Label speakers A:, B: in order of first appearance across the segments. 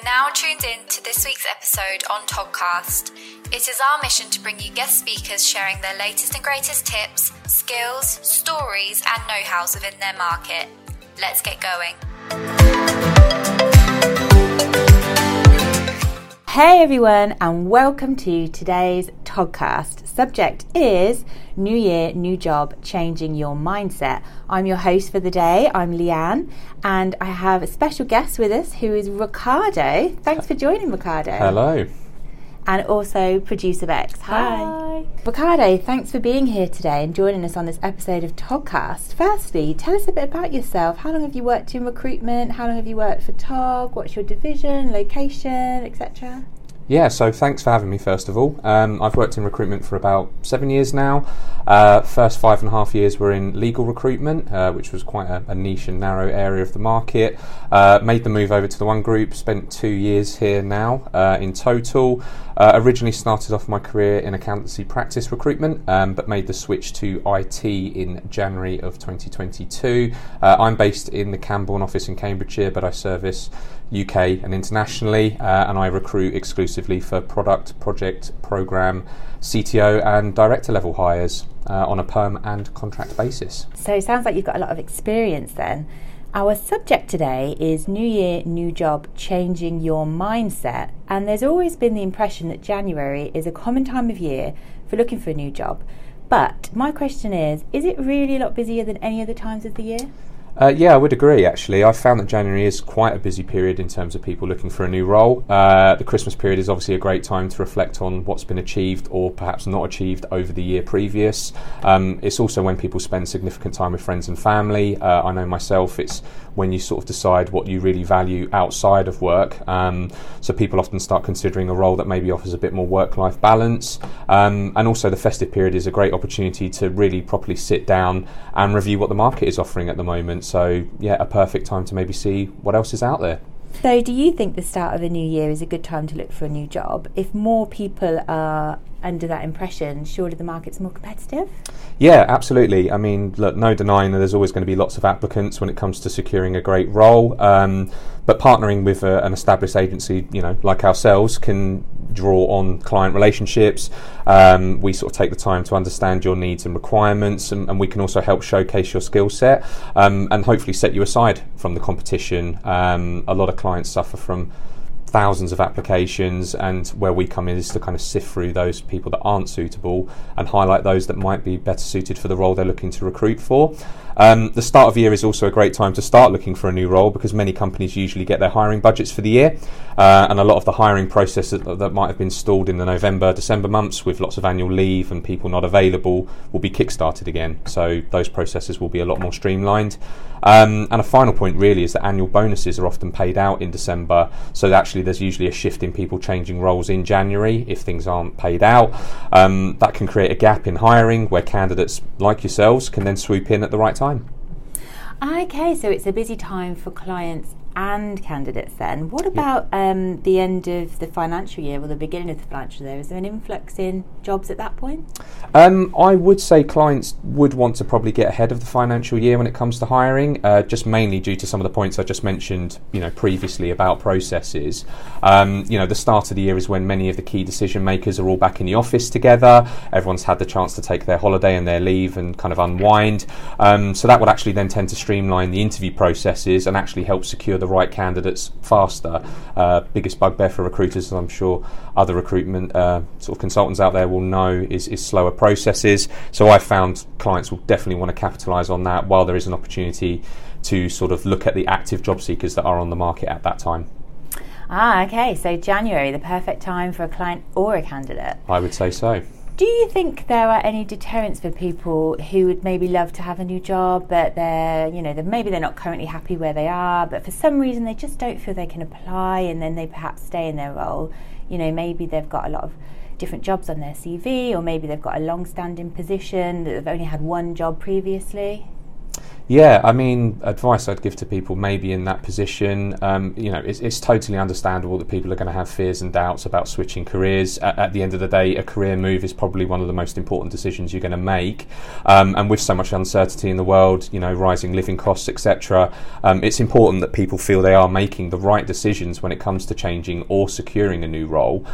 A: are now tuned in to this week's episode on TOGCast. It is our mission to bring you guest speakers sharing their latest and greatest tips, skills, stories, and know hows within their market. Let's get going.
B: Hey everyone, and welcome to today's TOGCast. Subject is New Year, New Job, Changing Your Mindset. I'm your host for the day. I'm Leanne, and I have a special guest with us who is Ricardo. Thanks for joining, Ricardo.
C: Hello.
B: And also producer Bex. Hi. Ricardo, thanks for being here today and joining us on this episode of TOGCast. Firstly, tell us a bit about yourself. How long have you worked in recruitment? How long have you worked for Tog? What's your division, location, etc.?
C: Yeah, so thanks for having me, first of all. Um, I've worked in recruitment for about seven years now. Uh, first five and a half years were in legal recruitment, uh, which was quite a, a, niche and narrow area of the market. Uh, made the move over to the One Group, spent two years here now uh, in total. Uh, originally started off my career in accountancy practice recruitment, um, but made the switch to IT in January of 2022. Uh, I'm based in the Cambourne office in Cambridgeshire, but I service UK and internationally, and I recruit exclusively for product, project, program, CTO, and director level hires uh, on a perm and contract basis.
B: So it sounds like you've got a lot of experience then. Our subject today is New Year, New Job, Changing Your Mindset. And there's always been the impression that January is a common time of year for looking for a new job. But my question is is it really a lot busier than any other times of the year?
C: Uh, yeah, I would agree. Actually, I've found that January is quite a busy period in terms of people looking for a new role. Uh, the Christmas period is obviously a great time to reflect on what's been achieved or perhaps not achieved over the year previous. Um, it's also when people spend significant time with friends and family. Uh, I know myself, it's when you sort of decide what you really value outside of work. Um, so people often start considering a role that maybe offers a bit more work-life balance. Um, and also, the festive period is a great opportunity to really properly sit down and review what the market is offering at the moment. So, yeah, a perfect time to maybe see what else is out there.
B: So, do you think the start of a new year is a good time to look for a new job? If more people are under that impression, surely the market's more competitive?
C: Yeah, absolutely. I mean, look, no denying that there's always going to be lots of applicants when it comes to securing a great role. Um, but partnering with a, an established agency, you know, like ourselves, can draw on client relationships. Um, we sort of take the time to understand your needs and requirements, and, and we can also help showcase your skill set um, and hopefully set you aside from the competition. Um, a lot of clients suffer from thousands of applications, and where we come in is to kind of sift through those people that aren't suitable and highlight those that might be better suited for the role they're looking to recruit for. Um, the start of year is also a great time to start looking for a new role because many companies usually get their hiring budgets for the year, uh, and a lot of the hiring process that, that, might have been stalled in the November, December months with lots of annual leave and people not available will be kick-started again. So those processes will be a lot more streamlined. Um, and a final point really is that annual bonuses are often paid out in December, so actually there's usually a shift in people changing roles in January if things aren't paid out. Um, that can create a gap in hiring where candidates like yourselves can then swoop in at the right time.
B: Okay, so it's a busy time for clients and candidates then. What about yeah. um, the end of the financial year or the beginning of the financial year? Is there an influx in jobs at that point?
C: Um, I would say clients would want to probably get ahead of the financial year when it comes to hiring, uh, just mainly due to some of the points I just mentioned, you know, previously about processes. Um, you know, the start of the year is when many of the key decision makers are all back in the office together. Everyone's had the chance to take their holiday and their leave and kind of unwind. Um, so that would actually then tend to streamline the interview processes and actually help secure the right candidates faster. Uh, biggest bugbear for recruiters, I'm sure other recruitment uh, sort of consultants out there will know, is, is slower processes. So I found clients will definitely want to capitalise on that while there is an opportunity to sort of look at the active job seekers that are on the market at that time.
B: Ah, okay. So January, the perfect time for a client or a candidate.
C: I would say so.
B: Do you think there are any deterrents for people who would maybe love to have a new job, but they're, you know, they're, maybe they're not currently happy where they are, but for some reason they just don't feel they can apply, and then they perhaps stay in their role. You know, maybe they've got a lot of different jobs on their CV, or maybe they've got a long-standing position that they've only had one job previously.
C: Yeah, I mean, advice I'd give to people maybe in that position, um, you know, it's, it's, totally understandable that people are going to have fears and doubts about switching careers. At, at, the end of the day, a career move is probably one of the most important decisions you're going to make. Um, and with so much uncertainty in the world, you know, rising living costs, etc., um, it's important that people feel they are making the right decisions when it comes to changing or securing a new role.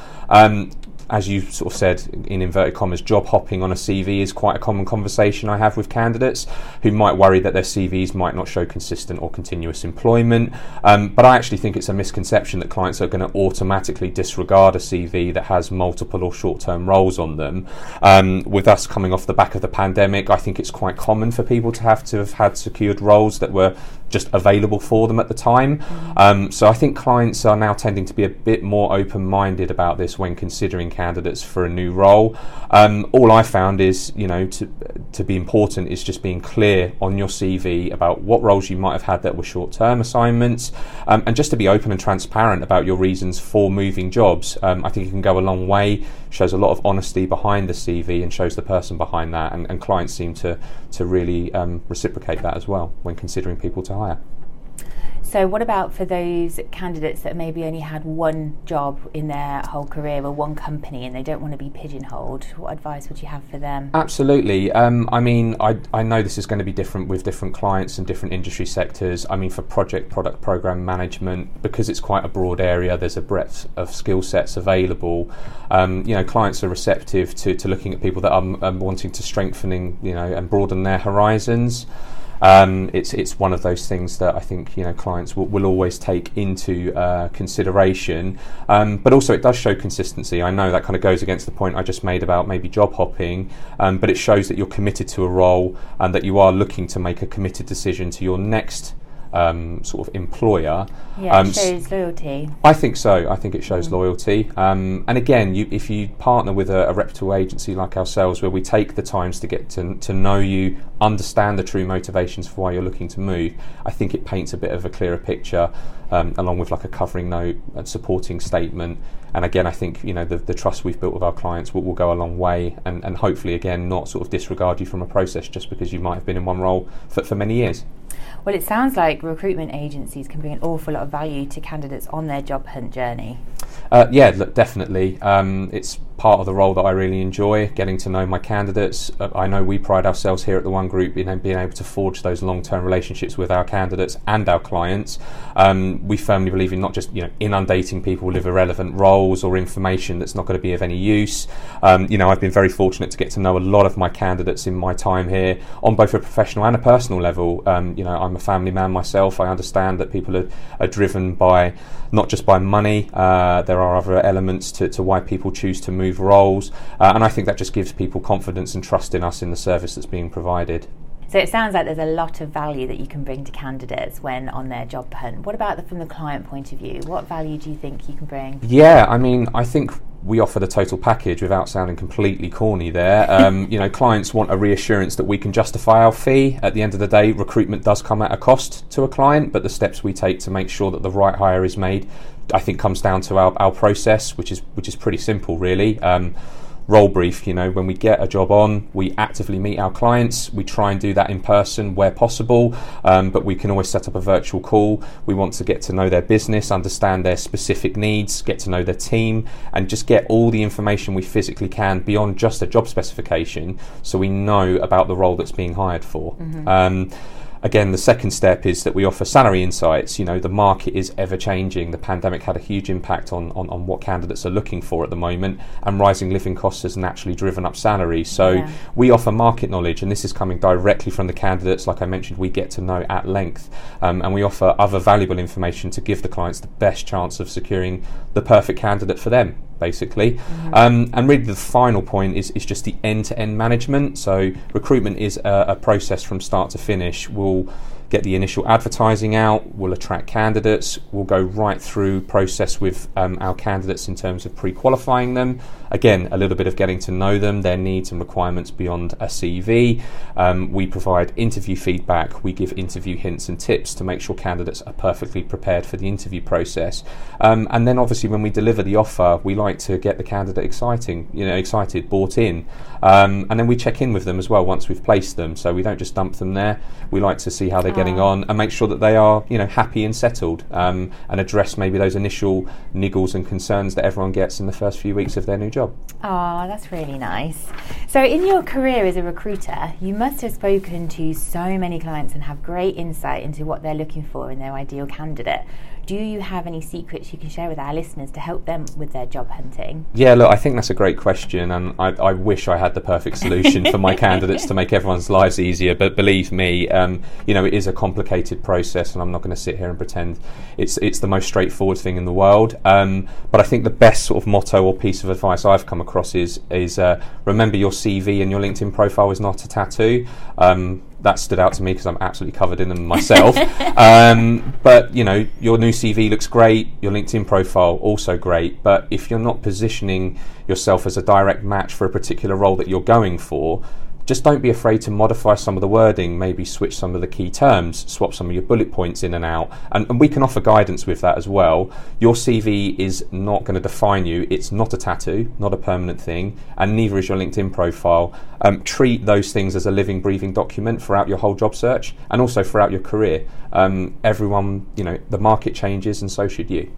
C: As you sort of said in inverted commas, job hopping on a CV is quite a common conversation I have with candidates who might worry that their CVs might not show consistent or continuous employment. Um, but I actually think it's a misconception that clients are going to automatically disregard a CV that has multiple or short term roles on them. Um, with us coming off the back of the pandemic, I think it's quite common for people to have to have had secured roles that were just available for them at the time. Mm-hmm. Um, so I think clients are now tending to be a bit more open minded about this when considering candidates for a new role. Um, all I found is, you know, to, to be important is just being clear on your CV about what roles you might have had that were short term assignments um, and just to be open and transparent about your reasons for moving jobs. Um, I think it can go a long way, shows a lot of honesty behind the CV and shows the person behind that, and, and clients seem to, to really um, reciprocate that as well when considering people to hire.
B: So, what about for those candidates that maybe only had one job in their whole career or one company and they don't want to be pigeonholed? What advice would you have for them?
C: Absolutely. Um, I mean, I, I know this is going to be different with different clients and different industry sectors. I mean, for project, product, program management, because it's quite a broad area, there's a breadth of skill sets available. Um, you know, clients are receptive to, to looking at people that are, are wanting to strengthening, you know, and broaden their horizons. Um, it's it's one of those things that I think you know clients will, will always take into uh, consideration, um, but also it does show consistency. I know that kind of goes against the point I just made about maybe job hopping, um, but it shows that you're committed to a role and that you are looking to make a committed decision to your next um, sort of employer.
B: Yeah, um, shows loyalty.
C: I think so. I think it shows mm. loyalty. Um, and again, you, if you partner with a, a, reputable agency like ourselves, where we take the times to get to, to know you, understand the true motivations for why you're looking to move, I think it paints a bit of a clearer picture, um, along with like a covering note, a supporting statement. And again, I think you know the, the trust we've built with our clients will, will go a long way, and, and hopefully again not sort of disregard you from a process just because you might have been in one role for, for many years.
B: Well, it sounds like recruitment agencies can bring an awful lot of value to candidates on their job hunt journey.
C: Uh, yeah, look, definitely. Um, it's part of the role that I really enjoy, getting to know my candidates. Uh, I know we pride ourselves here at the One Group in being able to forge those long-term relationships with our candidates and our clients. Um, we firmly believe in not just you know inundating people with irrelevant roles or information that's not going to be of any use. Um, you know, I've been very fortunate to get to know a lot of my candidates in my time here on both a professional and a personal level. Um, you know, I'm a family man myself. I understand that people are, are driven by not just by money. Uh, there are other elements to, to why people choose to move move roles, uh, and I think that just gives people confidence and trust in us in the service that's being provided.
B: So it sounds like there's a lot of value that you can bring to candidates when on their job hunt. What about the, from the client point of view? What value do you think you can bring?
C: Yeah, I mean, I think we offer the total package without sounding completely corny there. Um, you know, clients want a reassurance that we can justify our fee. At the end of the day, recruitment does come at a cost to a client, but the steps we take to make sure that the right hire is made, I think, comes down to our, our process, which is which is pretty simple, really. Um, role brief. You know, when we get a job on, we actively meet our clients. We try and do that in person where possible, um, but we can always set up a virtual call. We want to get to know their business, understand their specific needs, get to know their team, and just get all the information we physically can beyond just a job specification so we know about the role that's being hired for. Mm-hmm. Um, again, the second step is that we offer salary insights. You know, the market is ever changing. The pandemic had a huge impact on, on, on, what candidates are looking for at the moment, and rising living costs has naturally driven up salaries. So yeah. we offer market knowledge, and this is coming directly from the candidates. Like I mentioned, we get to know at length, um, and we offer other valuable information to give the clients the best chance of securing the perfect candidate for them basically. Mm-hmm. Um, and really, the final point is, is just the end to end management. So, recruitment is a, a, process from start to finish. We'll get the initial advertising out, we'll attract candidates, we'll go right through process with um, our candidates in terms of pre-qualifying them. Again, a little bit of getting to know them, their needs and requirements beyond a CV. Um, we provide interview feedback, we give interview hints and tips to make sure candidates are perfectly prepared for the interview process. Um, and then obviously when we deliver the offer, we like to get the candidate exciting, you know, excited, bought in. Um, and then we check in with them as well once we've placed them. So we don't just dump them there. We like to see how they're getting on and make sure that they are, you know, happy and settled, um, and address maybe those initial niggles and concerns that everyone gets in the first few weeks of their new job.
B: Oh, that's really nice. So, in your career as a recruiter, you must have spoken to so many clients and have great insight into what they're looking for in their ideal candidate. Do you have any secrets you can share with our listeners to help them with their job hunting?
C: Yeah, look, I think that's a great question, and I, I wish I had the perfect solution for my candidates to make everyone's lives easier. But believe me, um, you know, it is a complicated process, and I'm not going to sit here and pretend it's it's the most straightforward thing in the world. Um, but I think the best sort of motto or piece of advice I've come across is is uh, remember your CV and your LinkedIn profile is not a tattoo. Um, that stood out to me because I'm absolutely covered in them myself. um, but you know, your new CV looks great, your LinkedIn profile also great. But if you're not positioning yourself as a direct match for a particular role that you're going for, just don't be afraid to modify some of the wording, maybe switch some of the key terms, swap some of your bullet points in and out. And, and we can offer guidance with that as well. Your CV is not going to define you, it's not a tattoo, not a permanent thing, and neither is your LinkedIn profile. Um, treat those things as a living, breathing document throughout your whole job search and also throughout your career. Um, everyone, you know, the market changes, and so should you.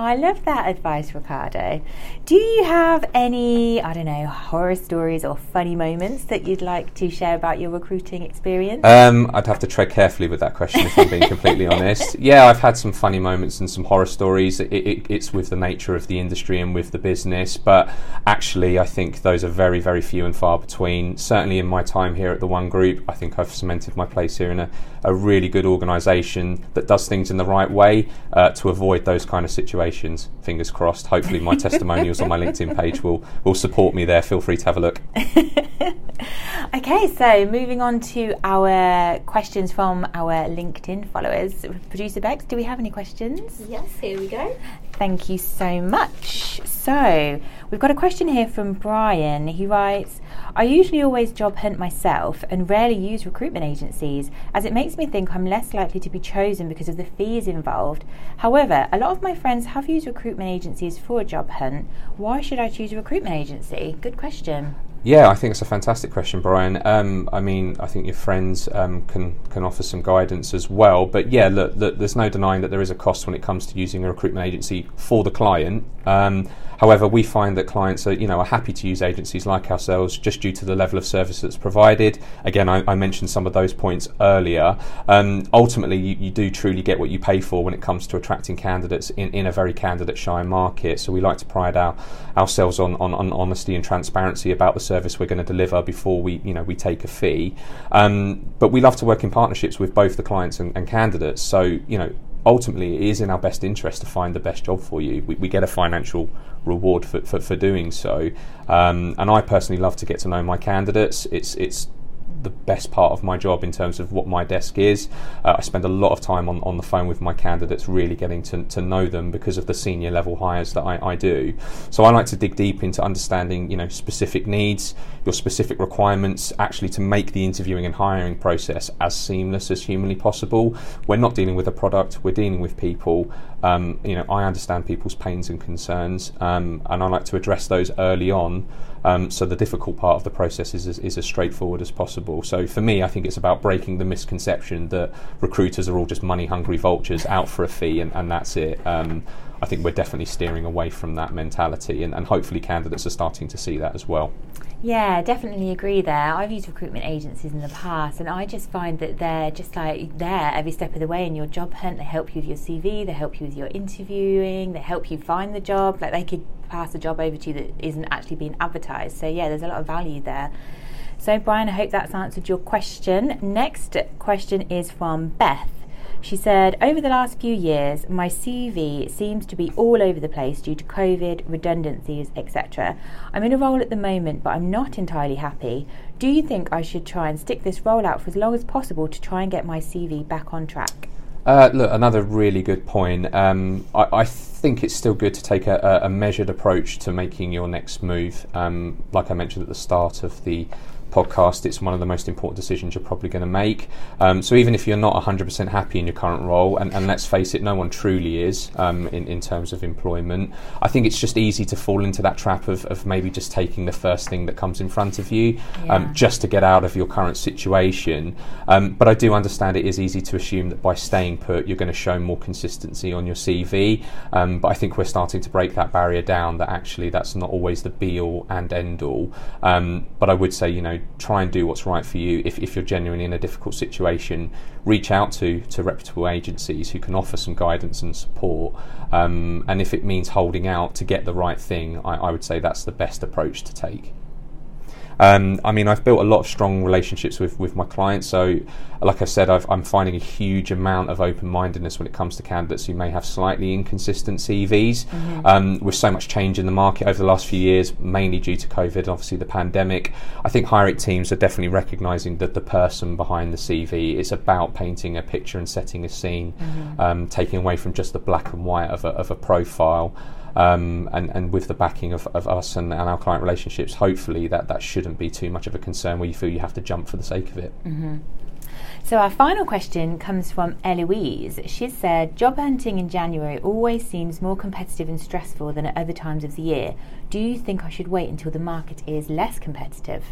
B: I love that advice, Ricardo. Do you have any, I don't know, horror stories or funny moments that you'd like to share about your recruiting experience?
C: Um, I'd have to tread carefully with that question if I'm being completely honest. Yeah, I've had some funny moments and some horror stories. It, it, it's with the nature of the industry and with the business, but actually, I think those are very, very few and far between. Certainly, in my time here at the One Group, I think I've cemented my place here in a, a really good organisation that does things in the right way uh, to avoid those kind of situations situations. Fingers crossed. Hopefully, my testimonials on my LinkedIn page will will support me there. Feel free to have a look.
B: okay, so moving on to our questions from our LinkedIn followers. Producer Bex, do we have any questions?
D: Yes, here we go.
B: Thank you so much. So, we've got a question here from Brian. He writes I usually always job hunt myself and rarely use recruitment agencies, as it makes me think I'm less likely to be chosen because of the fees involved. However, a lot of my friends have used recruitment agencies for a job hunt. Why should I choose a recruitment agency? Good question.
C: Yeah, I think it's a fantastic question, Brian. Um, I mean, I think your friends um, can can offer some guidance as well. But yeah, look, look, there's no denying that there is a cost when it comes to using a recruitment agency for the client. Um, However, we find that clients are, you know, are happy to use agencies like ourselves just due to the level of service that's provided. Again, I, I mentioned some of those points earlier. Um, ultimately, you, you, do truly get what you pay for when it comes to attracting candidates in, in a very candidate shy market. So we like to pride our, ourselves on, on, on honesty and transparency about the service we're going to deliver before we, you know, we take a fee. Um, but we love to work in partnerships with both the clients and, and candidates. So, you know, ultimately it is in our best interest to find the best job for you. We, we get a financial reward for, for, for doing so. Um, and I personally love to get to know my candidates. It's it's the best part of my job in terms of what my desk is. Uh, I spend a lot of time on, on the phone with my candidates, really getting to, to know them because of the senior level hires that I, I do. So I like to dig deep into understanding, you know, specific needs, your specific requirements, actually to make the interviewing and hiring process as seamless as humanly possible. We're not dealing with a product, we're dealing with people. Um, you know, I understand people's pains and concerns, um, and I like to address those early on. Um, so the difficult part of the process is, is, is as straightforward as possible. So for me, I think it's about breaking the misconception that recruiters are all just money hungry vultures out for a fee and, and that's it. Um, I think we're definitely steering away from that mentality, and, and hopefully candidates are starting to see that as well.
B: Yeah, definitely agree there. I've used recruitment agencies in the past, and I just find that they're just like there every step of the way in your job hunt. They help you with your CV, they help you with your interviewing, they help you find the job. Like they could pass a job over to you that isn't actually being advertised. So, yeah, there's a lot of value there. So, Brian, I hope that's answered your question. Next question is from Beth She said, Over the last few years, my CV seems to be all over the place due to COVID, redundancies, etc. I'm in a role at the moment, but I'm not entirely happy. Do you think I should try and stick this role out for as long as possible to try and get my CV back on track?
C: Uh, look, another really good point. Um, I, I, think it's still good to take a, a, measured approach to making your next move. Um, like I mentioned at the start of the podcast, it's one of the most important decisions you're probably going to make. Um, so even if you're not 100% happy in your current role, and, and let's face it, no one truly is um, in, in terms of employment, I think it's just easy to fall into that trap of, of maybe just taking the first thing that comes in front of you um, just to get out of your current situation. Um, but I do understand it is easy to assume that by staying put, you're going to show more consistency on your CV. Um, but I think we're starting to break that barrier down that actually that's not always the be all and end all. Um, but I would say, you know, try and do what's right for you. If, if you're genuinely in a difficult situation, reach out to, to reputable agencies who can offer some guidance and support. Um, and if it means holding out to get the right thing, I, I would say that's the best approach to take. Um, I mean, I've built a lot of strong relationships with, with my clients. So, like I said, i am finding a huge amount of open mindedness when it comes to candidates who may have slightly inconsistent CVs. Mm-hmm. Um, with so much change in the market over the last few years, mainly due to COVID and obviously the pandemic, I think hiring teams are definitely recognizing that the person behind the CV is about painting a picture and setting a scene, mm-hmm. um, taking away from just the black and white of a, of a profile. Um, and, and with the backing of, of us and, and, our client relationships, hopefully that, that shouldn't be too much of a concern where you feel you have to jump for the sake of it.
B: Mm-hmm. So, our final question comes from Eloise. She said, Job hunting in January always seems more competitive and stressful than at other times of the year. Do you think I should wait until the market is less competitive?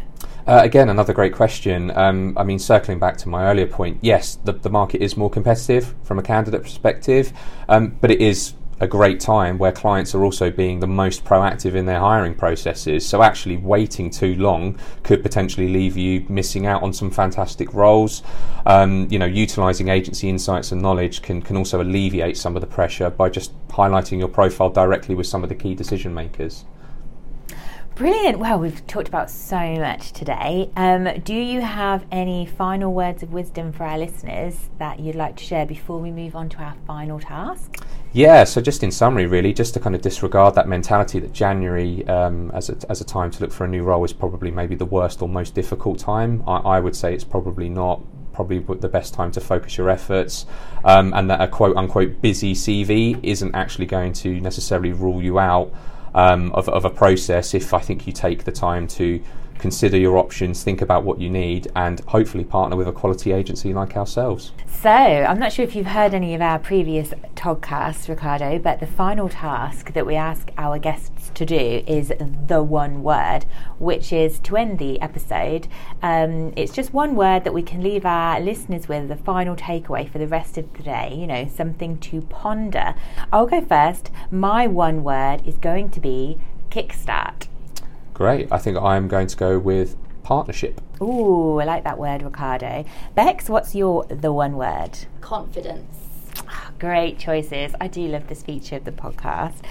C: Uh, again, another great question. Um, I mean, circling back to my earlier point, yes, the, the market is more competitive from a candidate perspective, um, but it is a great time where clients are also being the most proactive in their hiring processes. So actually waiting too long could potentially leave you missing out on some fantastic roles. Um, you know, utilizing agency insights and knowledge can, can also alleviate some of the pressure by just highlighting your profile directly with some of the key decision makers.
B: Brilliant. Well, we've talked about so much today. Um, do you have any final words of wisdom for our listeners that you'd like to share before we move on to our final task?
C: Yeah, so just in summary, really, just to kind of disregard that mentality that January um, as, a, as a time to look for a new role is probably maybe the worst or most difficult time. I, I would say it's probably not probably the best time to focus your efforts, um, and that a quote unquote busy CV isn't actually going to necessarily rule you out um, of, of a process if I think you take the time to consider your options, think about what you need, and hopefully partner with a quality agency like ourselves.
B: So, I'm not sure if you've heard any of our previous podcasts, Ricardo, but the final task that we ask our guests to do is the one word, which is to end the episode. Um, it's just one word that we can leave our listeners with, the final takeaway for the rest of the day, you know, something to ponder. I'll go first. My one word is going to be kickstart.
C: Great. I think I'm going to go with partnership.
B: Ooh, I like that word, Ricardo. Bex, what's your the one word?
A: Confidence.
B: Great choices. I do love this feature of the podcast.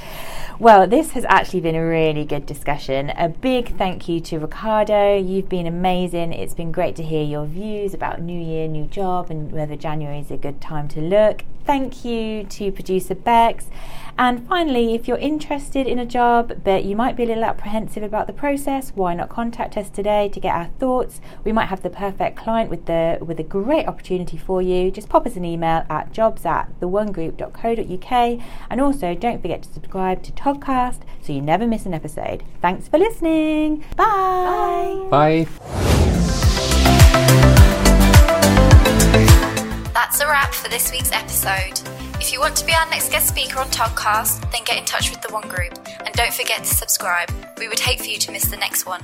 B: Well, this has actually been a really good discussion. A big thank you to Ricardo. You've been amazing. It's been great to hear your views about new year, new job, and whether January is a good time to look. Thank you to producer Bex. And finally, if you're interested in a job but you might be a little apprehensive about the process, why not contact us today to get our thoughts? We might have the perfect client with the with a great opportunity for you. Just pop us an email at jobs at theonegroup.co.uk and also don't forget to subscribe to TOGCast so you never miss an episode. Thanks for listening. Bye.
C: Bye.
A: That's a wrap for this week's episode. If you want to be our next guest speaker on TOGCast, then get in touch with the One Group and don't forget to subscribe. We would hate for you to miss the next one.